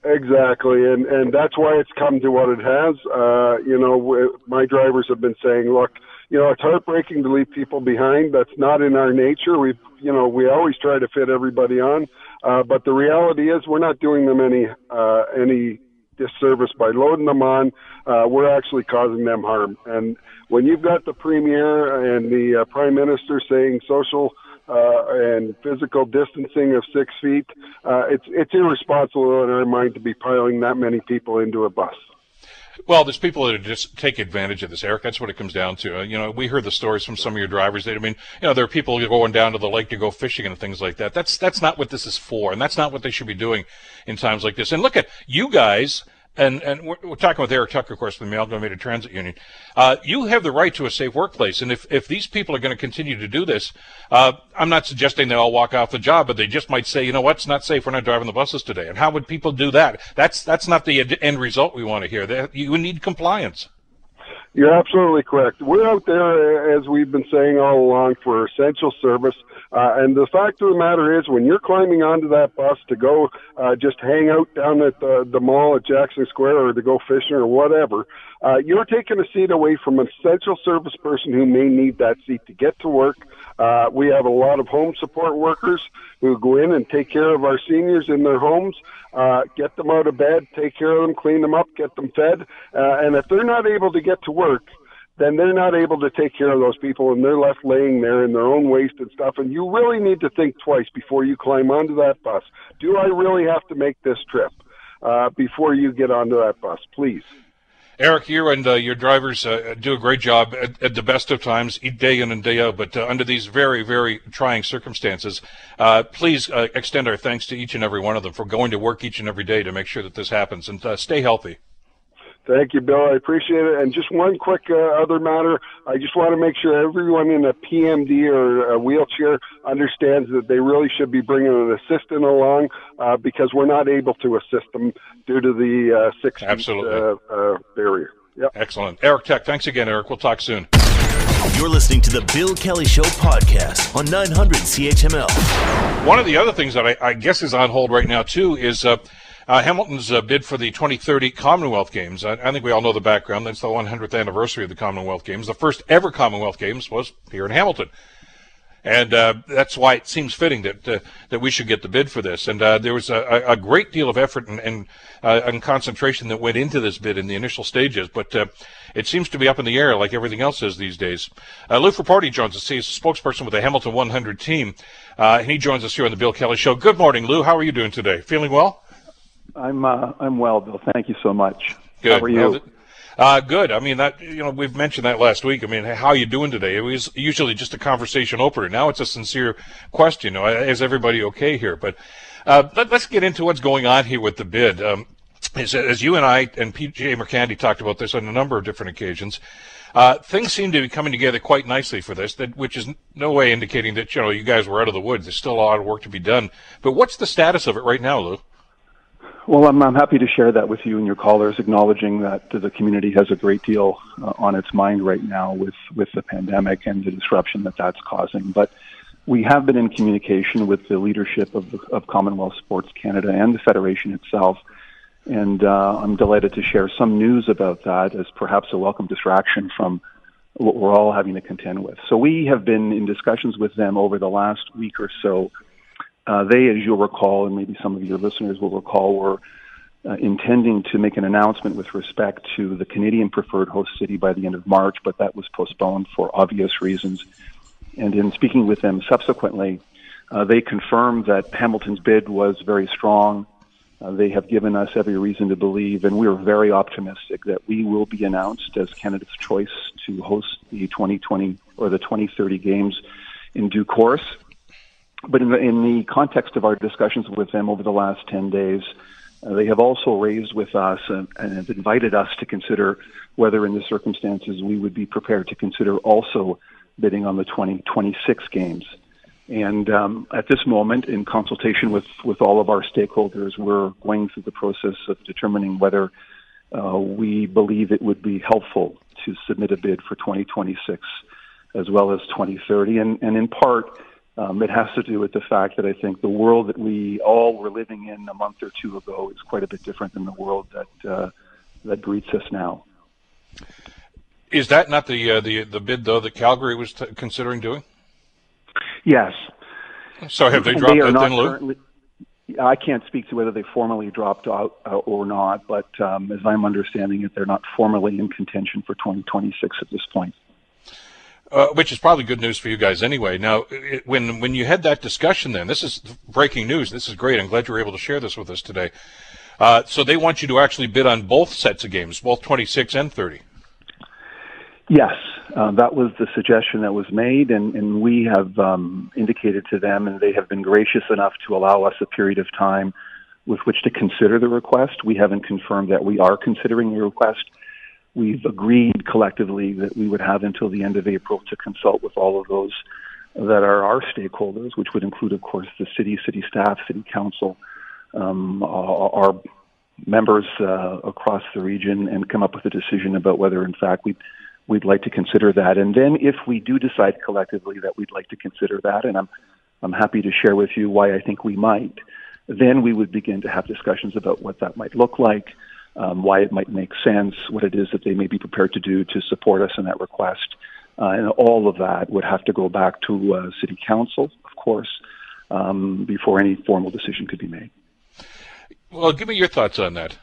Exactly, and and that's why it's come to what it has. Uh, you know, my drivers have been saying, look, you know, it's heartbreaking to leave people behind. That's not in our nature. We, you know, we always try to fit everybody on, uh, but the reality is we're not doing them any uh, any disservice by loading them on. Uh, we're actually causing them harm. And when you've got the premier and the uh, prime minister saying social uh, and physical distancing of six feet, uh, it's it's irresponsible in our mind to be piling that many people into a bus. Well, there's people that just take advantage of this, Eric. That's what it comes down to. Uh, you know, we heard the stories from some of your drivers. That, I mean, you know, there are people going down to the lake to go fishing and things like that. That's that's not what this is for, and that's not what they should be doing in times like this. And look at you guys and and we're, we're, talking with Eric Tucker, of course, from the Amalgamated Transit Union. Uh, you have the right to a safe workplace, and if if these people are going to continue to do this, uh, I'm not suggesting they all walk off the job, but they just might say, you know what, it's not safe. We're not driving the buses today. And how would people do that? That's that's not the end result we want to hear. That you need compliance. You're absolutely correct. We're out there, as we've been saying all along, for essential service. Uh, and the fact of the matter is, when you're climbing onto that bus to go uh, just hang out down at the, the mall at Jackson Square or to go fishing or whatever, uh, you're taking a seat away from an essential service person who may need that seat to get to work. Uh, we have a lot of home support workers who go in and take care of our seniors in their homes, uh, get them out of bed, take care of them, clean them up, get them fed. Uh, and if they're not able to get to work, then they're not able to take care of those people and they're left laying there in their own waste and stuff. And you really need to think twice before you climb onto that bus. Do I really have to make this trip uh, before you get onto that bus? Please. Eric, you and uh, your drivers uh, do a great job at, at, the best of times, day in and day out. But uh, under these very, very trying circumstances, uh, please uh, extend our thanks to each and every one of them for going to work each and every day to make sure that this happens. And uh, stay healthy. Thank you, Bill. I appreciate it. And just one quick uh, other matter. I just want to make sure everyone in a PMD or a wheelchair understands that they really should be bringing an assistant along uh, because we're not able to assist them due to the uh, six Absolutely. feet uh, uh, barrier. Yep. Excellent. Eric Tucker, thanks again, Eric. We'll talk soon. You're listening to the Bill Kelly Show podcast on 900 CHML. One of the other things that I, I guess is on hold right now, too, is uh, uh, Hamilton's uh, bid for the 2030 Commonwealth Games. I, I, think we all know the background. That's the 100th anniversary of the Commonwealth Games. The first ever Commonwealth Games was here in Hamilton. And uh, that's why it seems fitting that uh, that we should get the bid for this. And uh, there was a, a, great deal of effort and, and, uh, and, concentration that went into this bid in the initial stages. But it seems to be up in the air like everything else is these days. Lou Frapporti joins us. He's a spokesperson with the Hamilton 100 team. and he joins us here on the Bill Kelly Show. Good morning, Lou. How are you doing today? Feeling well? I'm uh, I'm well, Bill. Thank you so much. Good. How are you? Uh, good. I mean, that you know, we've mentioned that last week. I mean, how are you doing today? It was usually just a conversation opener. Now it's a sincere question. You know, is everybody okay here? But uh, let, us get into what's going on here with the bid. Um, as, as, you and I and PJ Mercanti talked about this on a number of different occasions, uh, things seem to be coming together quite nicely for this. That which is no way indicating that you know you guys were out of the woods. There's still a lot of work to be done. But what's the status of it right now, Lou? Well, I'm, I'm happy to share that with you and your callers, acknowledging that the community has a great deal uh, on its mind right now with, with the pandemic and the disruption that that's causing. But we have been in communication with the leadership of, of Commonwealth Sports Canada and the Federation itself. And uh, I'm delighted to share some news about that as perhaps a welcome distraction from what we're all having to contend with. So we have been in discussions with them over the last week or so uh, they, as you'll recall, and maybe some of your listeners will recall, were uh, intending to make an announcement with respect to the Canadian preferred host city by the end of March, but that was postponed for obvious reasons. And in speaking with them subsequently, uh, they confirmed that Hamilton's bid was very strong. Uh, they have given us every reason to believe, and we are very optimistic that we will be announced as Canada's choice to host the 2020 or the 2030 games in due course but in the, in the context of our discussions with them over the last 10 days, uh, they have also raised with us and, and have invited us to consider whether, in the circumstances, we would be prepared to consider also bidding on the 2026 games. And um, at this moment, in consultation with, with all of our stakeholders, we're going through the process of determining whether uh, we believe it would be helpful to submit a bid for 2026 as well as 2030. And, and in part, um, it has to do with the fact that I think the world that we all were living in a month or two ago is quite a bit different than the world that uh, that greets us now. Is that not the uh, the the bid though that Calgary was t- considering doing? Yes. So have they dropped they that then, Lou? I can't speak to whether they formally dropped out uh, or not, but um, as I'm understanding it, they're not formally in contention for 2026 at this point. Uh, which is probably good news for you guys anyway. Now, it, when when you had that discussion, then this is breaking news. This is great. I'm glad you were able to share this with us today. Uh, so they want you to actually bid on both sets of games, both 26 and 30. Yes, uh, that was the suggestion that was made, and, and we have um, indicated to them, and they have been gracious enough to allow us a period of time with which to consider the request. We haven't confirmed that we are considering the request. We've agreed collectively that we would have until the end of April to consult with all of those that are our stakeholders, which would include, of course, the city, city staff, city council, um, our members uh, across the region, and come up with a decision about whether, in fact, we we'd like to consider that. And then, if we do decide collectively that we'd like to consider that, and I'm I'm happy to share with you why I think we might, then we would begin to have discussions about what that might look like, um, why it might make sense, what it is that they may be prepared to do to support us in that request. Uh, and all of that would have to go back to uh, City Council, of course, um, before any formal decision could be made. Well, give me your thoughts on that.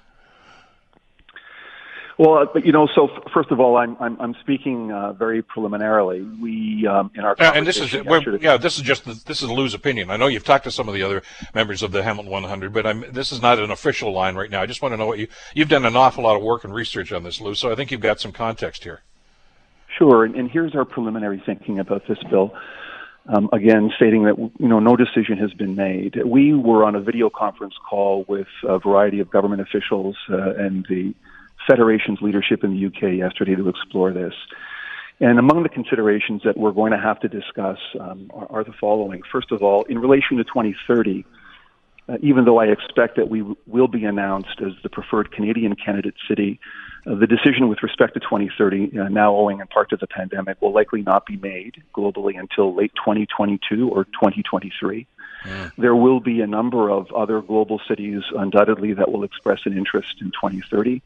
Well, but you know, so f- first of all, I'm I'm, I'm speaking uh, very preliminarily. We um, in our uh, and this is yeah, this is just the, this is Lou's opinion. I know you've talked to some of the other members of the Hamilton 100, but I'm this is not an official line right now. I just want to know what you you've done an awful lot of work and research on this, Lou. So I think you've got some context here. Sure, and, and here's our preliminary thinking about this bill. Um, again, stating that you know no decision has been made. We were on a video conference call with a variety of government officials uh, and the Federation's leadership in the UK yesterday to explore this. And among the considerations that we're going to have to discuss um, are, are, the following. First of all, in relation to 2030, uh, even though I expect that we w- will be announced as the preferred Canadian candidate city, uh, the decision with respect to 2030, uh, now owing in part to the pandemic, will likely not be made globally until late 2022 or 2023. Mm. There will be a number of other global cities undoubtedly that will express an interest in 2030.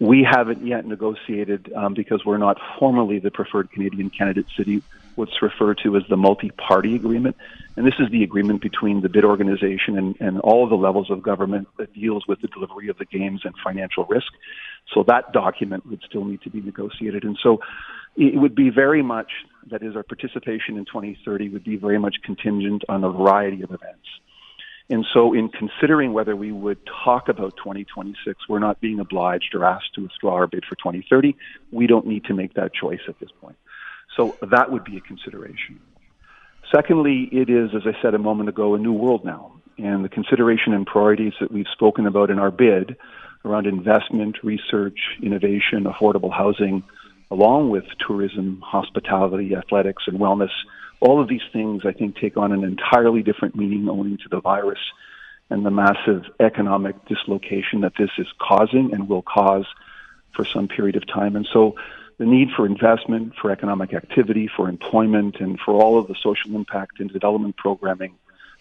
We haven't yet negotiated um, because we're not formally the preferred Canadian candidate city, what's referred to as the multi party agreement. And this is the agreement between the bid organization and, and all the levels of government that deals with the delivery of the games and financial risk. So that document would still need to be negotiated. And so it would be very much, that is, our participation in 2030 would be very much contingent on a variety of events. And so, in considering whether we would talk about 2026, we're not being obliged or asked to withdraw our bid for 2030. We don't need to make that choice at this point. So, that would be a consideration. Secondly, it is, as I said a moment ago, a new world now. And the consideration and priorities that we've spoken about in our bid around investment, research, innovation, affordable housing, along with tourism, hospitality, athletics, and wellness all of these things, I think, take on an entirely different meaning owing to the virus and the massive economic dislocation that this is causing and will cause for some period of time. And so the need for investment, for economic activity, for employment, and for all of the social impact and development programming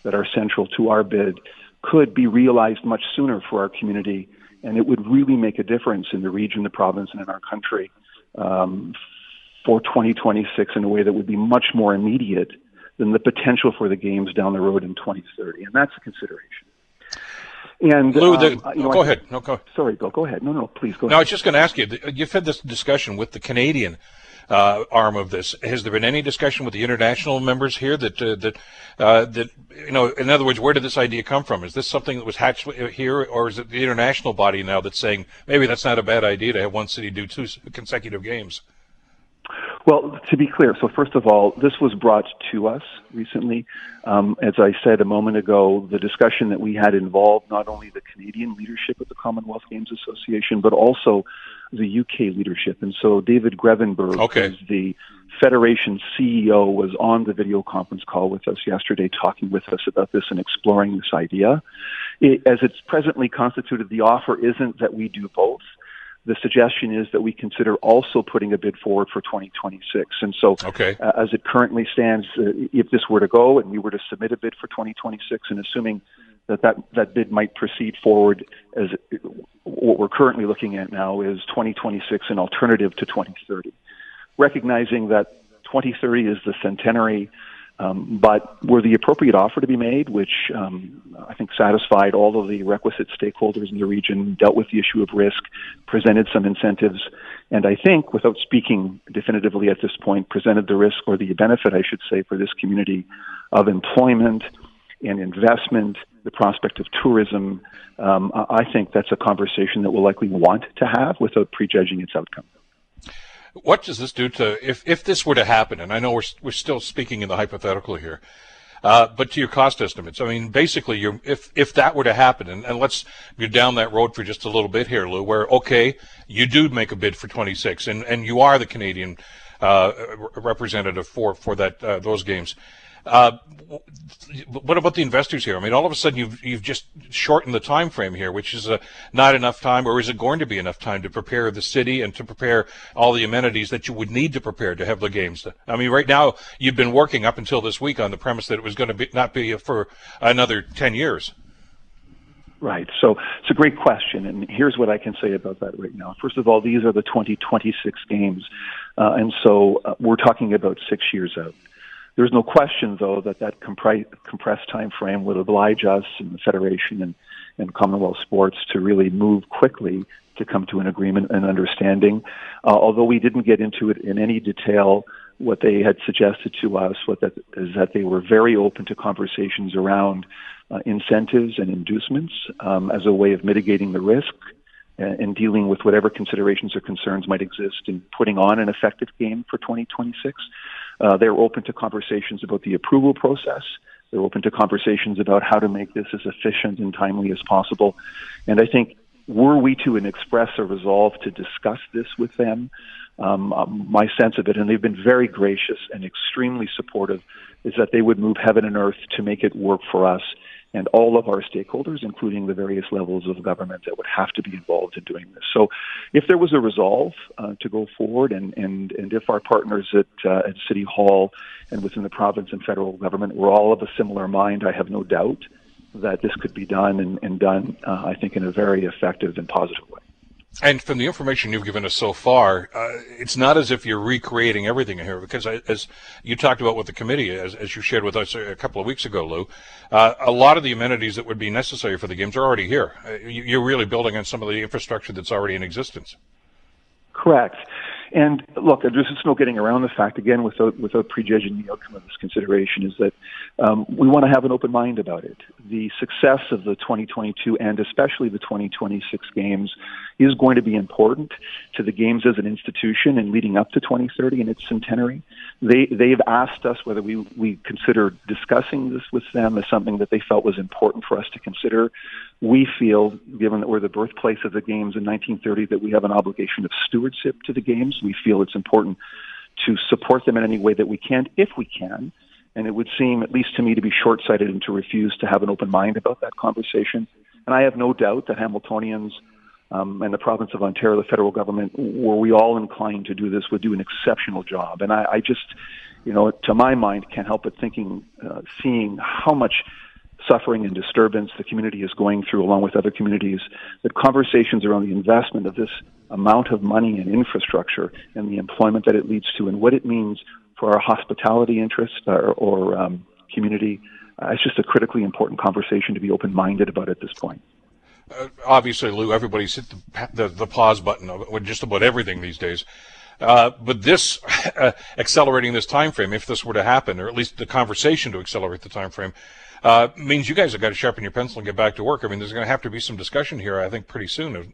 that are central to our bid could be realized much sooner for our community. And it would really make a difference in the region, the province, and in our country um, for 2026 in a way that would be much more immediate than the potential for the games down the road in 2030, and that's a consideration. And Lou, the, um, you know, go I, ahead. No, go. Sorry, Bill. Go ahead. No, no, please go. No, ahead. I was just going to ask you. You've had this discussion with the Canadian uh, arm of this. Has there been any discussion with the international members here that uh, that uh, that you know? In other words, where did this idea come from? Is this something that was hatched here, or is it the international body now that's saying maybe that's not a bad idea to have one city do two consecutive games? Well, to be clear, so first of all, this was brought to us recently. Um, as I said a moment ago, the discussion that we had involved not only the Canadian leadership of the Commonwealth Games Association, but also the UK leadership. And so David Grevemberg, okay. the Federation CEO, was on the video conference call with us yesterday talking with us about this and exploring this idea. It, as it's presently constituted, the offer isn't that we do both the suggestion is that we consider also putting a bid forward for 2026. And so, okay. uh, as it currently stands, uh, if this were to go and we were to submit a bid for 2026, and assuming that that, that bid might proceed forward, as what we're currently looking at now is 2026 an alternative to 2030, recognizing that 2030 is the centenary Um, but were the appropriate offer to be made, which um, I think satisfied all of the requisite stakeholders in the region, dealt with the issue of risk, presented some incentives, and I think, without speaking definitively at this point, presented the risk or the benefit, I should say, for this community of employment and investment, the prospect of tourism. Um, I think that's a conversation that we'll likely want to have without prejudging its outcome. What does this do to if if this were to happen? And I know we're we're still speaking in the hypothetical here, uh, but to your cost estimates, I mean, basically, if if that were to happen, and, and let's go down that road for just a little bit here, Lou, where okay, you do make a bid for 26, and and you are the Canadian uh, representative for for that uh, those games. Uh, what about the investors here? I mean, all of a sudden you've you've just shortened the time frame here, which is uh, not enough time, or is it going to be enough time to prepare the city and to prepare all the amenities that you would need to prepare to have the games? I mean, right now you've been working up until this week on the premise that it was going to be not be for another ten years. Right. So it's a great question, and here's what I can say about that right now. First of all, these are the 2026 games, uh, and so uh, we're talking about six years out. There's no question, though, that that compri- compressed time frame would oblige us and the Federation and, and Commonwealth Sports to really move quickly to come to an agreement and understanding. Uh, although we didn't get into it in any detail, what they had suggested to us was that, is that they were very open to conversations around uh, incentives and inducements um, as a way of mitigating the risk and dealing with whatever considerations or concerns might exist in putting on an effective game for 2026. Uh, they're open to conversations about the approval process. They're open to conversations about how to make this as efficient and timely as possible. And I think were we to express a resolve to discuss this with them, um, um, my sense of it, and they've been very gracious and extremely supportive, is that they would move heaven and earth to make it work for us and all of our stakeholders, including the various levels of government that would have to be involved in doing this. So, if there was a resolve uh, to go forward, and, and, and if our partners at, uh, at City Hall and within the province and federal government were all of a similar mind, I have no doubt that this could be done and, and done, uh, I think, in a very effective and positive way. And from the information you've given us so far, uh, it's not as if you're recreating everything here, because as you talked about with the committee, as, as you shared with us a couple of weeks ago, Lou, uh, a lot of the amenities that would be necessary for the games are already here. Uh, you're really building on some of the infrastructure that's already in existence. Correct. And look, there's just no getting around the fact, again, without, without prejudging the outcome of this consideration, is that um, we want to have an open mind about it. The success of the 2022 and especially the 2026 games is going to be important to the games as an institution and leading up to 2030 and its centenary. They, they've asked us whether we, we consider discussing this with them as something that they felt was important for us to consider we feel, given that we're the birthplace of the games in 1930, that we have an obligation of stewardship to the games. We feel it's important to support them in any way that we can, if we can. And it would seem, at least to me, to be short sighted and to refuse to have an open mind about that conversation. And I have no doubt that Hamiltonians um, and the province of Ontario, the federal government, were we all inclined to do this, would do an exceptional job. And I, I just, you know, to my mind, can't help but thinking, uh, seeing how much suffering and disturbance the community is going through, along with other communities, that conversations around the investment of this amount of money and infrastructure and the employment that it leads to and what it means for our hospitality interests or, or um, community, uh, it's just a critically important conversation to be open-minded about at this point. Uh, obviously, Lou, everybody's hit the, the, the pause button with just about everything these days. Uh, but this uh, accelerating this time frame, if this were to happen, or at least the conversation to accelerate the time frame, uh, means you guys have got to sharpen your pencil and get back to work. I mean, there's going to have to be some discussion here, I think, pretty soon.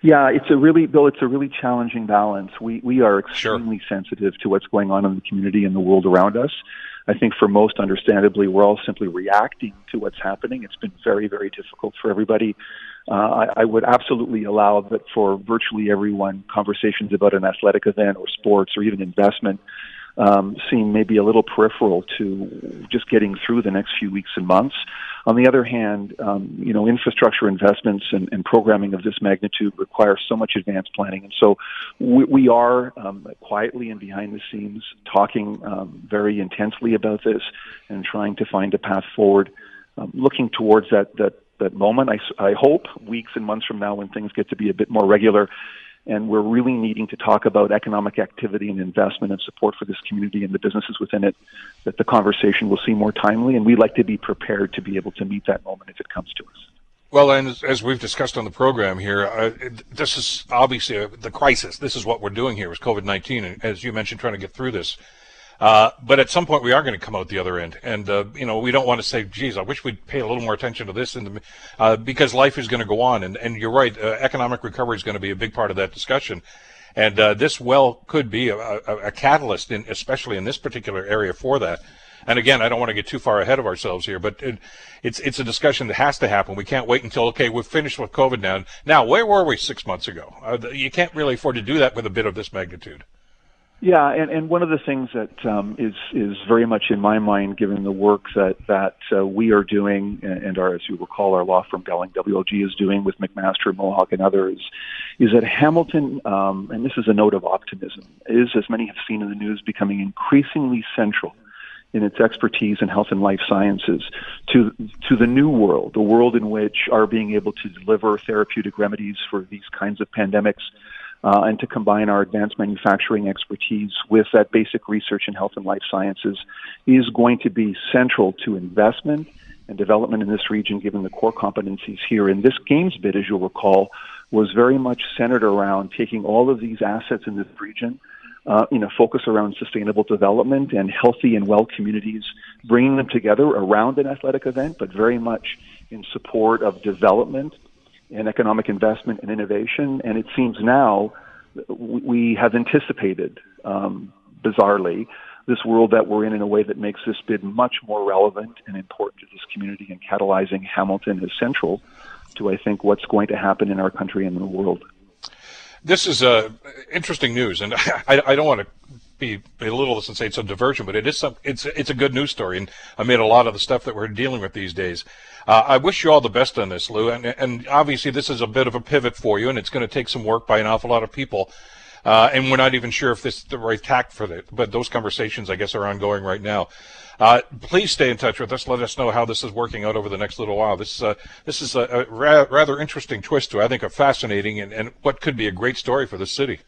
Yeah, it's a really, Bill. It's a really challenging balance. We we are extremely sure. sensitive to what's going on in the community and the world around us. I think for most, understandably, we're all simply reacting to what's happening. It's been very, very difficult for everybody. Uh, I, I would absolutely allow that for virtually everyone, conversations about an athletic event or sports or even investment um, seem maybe a little peripheral to just getting through the next few weeks and months. On the other hand, um, you know, infrastructure investments and, and, programming of this magnitude require so much advanced planning, and so we, we are um, quietly and behind the scenes talking um, very intensely about this and trying to find a path forward, um, looking towards that that that moment. I, I hope weeks and months from now, when things get to be a bit more regular, and we're really needing to talk about economic activity and investment and support for this community and the businesses within it, that the conversation will seem more timely, and we'd like to be prepared to be able to meet that moment if it comes to us. Well, and as we've discussed on the program here, uh, this is obviously the crisis. This is what we're doing here with COVID 19, and as you mentioned, trying to get through this. Uh, but at some point, we are going to come out the other end, and uh, you know we don't want to say, "Geez, I wish we'd pay a little more attention to this," uh, because life is going to go on, and, and you're right, uh, economic recovery is going to be a big part of that discussion, and uh, this well could be a, a, a catalyst, in, especially in this particular area for that. And again, I don't want to get too far ahead of ourselves here, but it, it's it's a discussion that has to happen. We can't wait until okay, we've finished with COVID now. Now, where were we six months ago? Uh, you can't really afford to do that with a bit of this magnitude. Yeah, and, and one of the things that um, is is very much in my mind, given the work that that uh, we are doing, and our, as you recall, our law firm Gowling WLG is doing with McMaster, Mohawk, and others, is that Hamilton, um, and this is a note of optimism, is as many have seen in the news, becoming increasingly central in its expertise in health and life sciences to to the new world, the world in which are being able to deliver therapeutic remedies for these kinds of pandemics uh, and to combine our advanced manufacturing expertise with that basic research in health and life sciences is going to be central to investment and development in this region, given the core competencies here. And this games bid, as you'll recall, was very much centered around taking all of these assets in this region, uh, you know, focus around sustainable development and healthy and well communities, bringing them together around an athletic event, but very much in support of development and economic investment and innovation. And it seems now we have anticipated, um, bizarrely, this world that we're in in a way that makes this bid much more relevant and important to this community and catalyzing Hamilton is central to, I think, what's going to happen in our country and in the world. This is uh, interesting news, and I, I don't want to be belittle this and say it's a diversion, but it is some. It's it's a good news story, and I made a lot of the stuff that we're dealing with these days. Uh, I wish you all the best on this, Lou. And, and obviously, this is a bit of a pivot for you, and it's going to take some work by an awful lot of people. Uh, and we're not even sure if this is the right tack for it. But those conversations, I guess, are ongoing right now. Uh, please stay in touch with us. Let us know how this is working out over the next little while. This is a, this is a, a ra- rather interesting twist to, I think, a fascinating and, and what could be a great story for the city.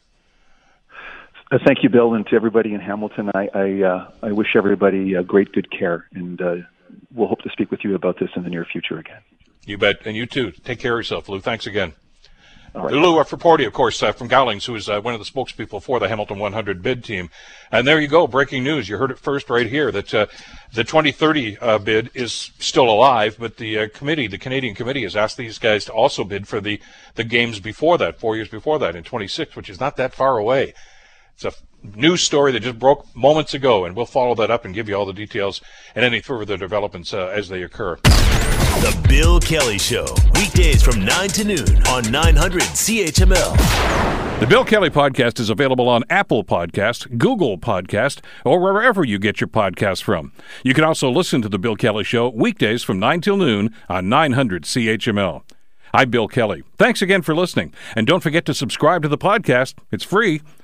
Uh, thank you, Bill, and to everybody in Hamilton. I I, uh, I wish everybody uh, great good care, and uh, we'll hope to speak with you about this in the near future again. You bet. And you too. Take care of yourself, Lou. Thanks again. Right. Lou Frapporti, of course, uh, from Gowlings, who is uh, one of the spokespeople for the Hamilton 100 bid team. And there you go, breaking news. You heard it first right here that uh, the 2030 uh, bid is still alive, but the uh, committee, the Canadian committee, has asked these guys to also bid for the, the games before that, four years before that, in 26, which is not that far away. It's a news story that just broke moments ago, and we'll follow that up and give you all the details and any further developments uh, as they occur. The Bill Kelly Show, weekdays from 9 to noon on 900 CHML. The Bill Kelly Podcast is available on Apple Podcast, Google Podcast, or wherever you get your podcasts from. You can also listen to The Bill Kelly Show weekdays from 9 till noon on 900 CHML. I'm Bill Kelly. Thanks again for listening. And don't forget to subscribe to the podcast. It's free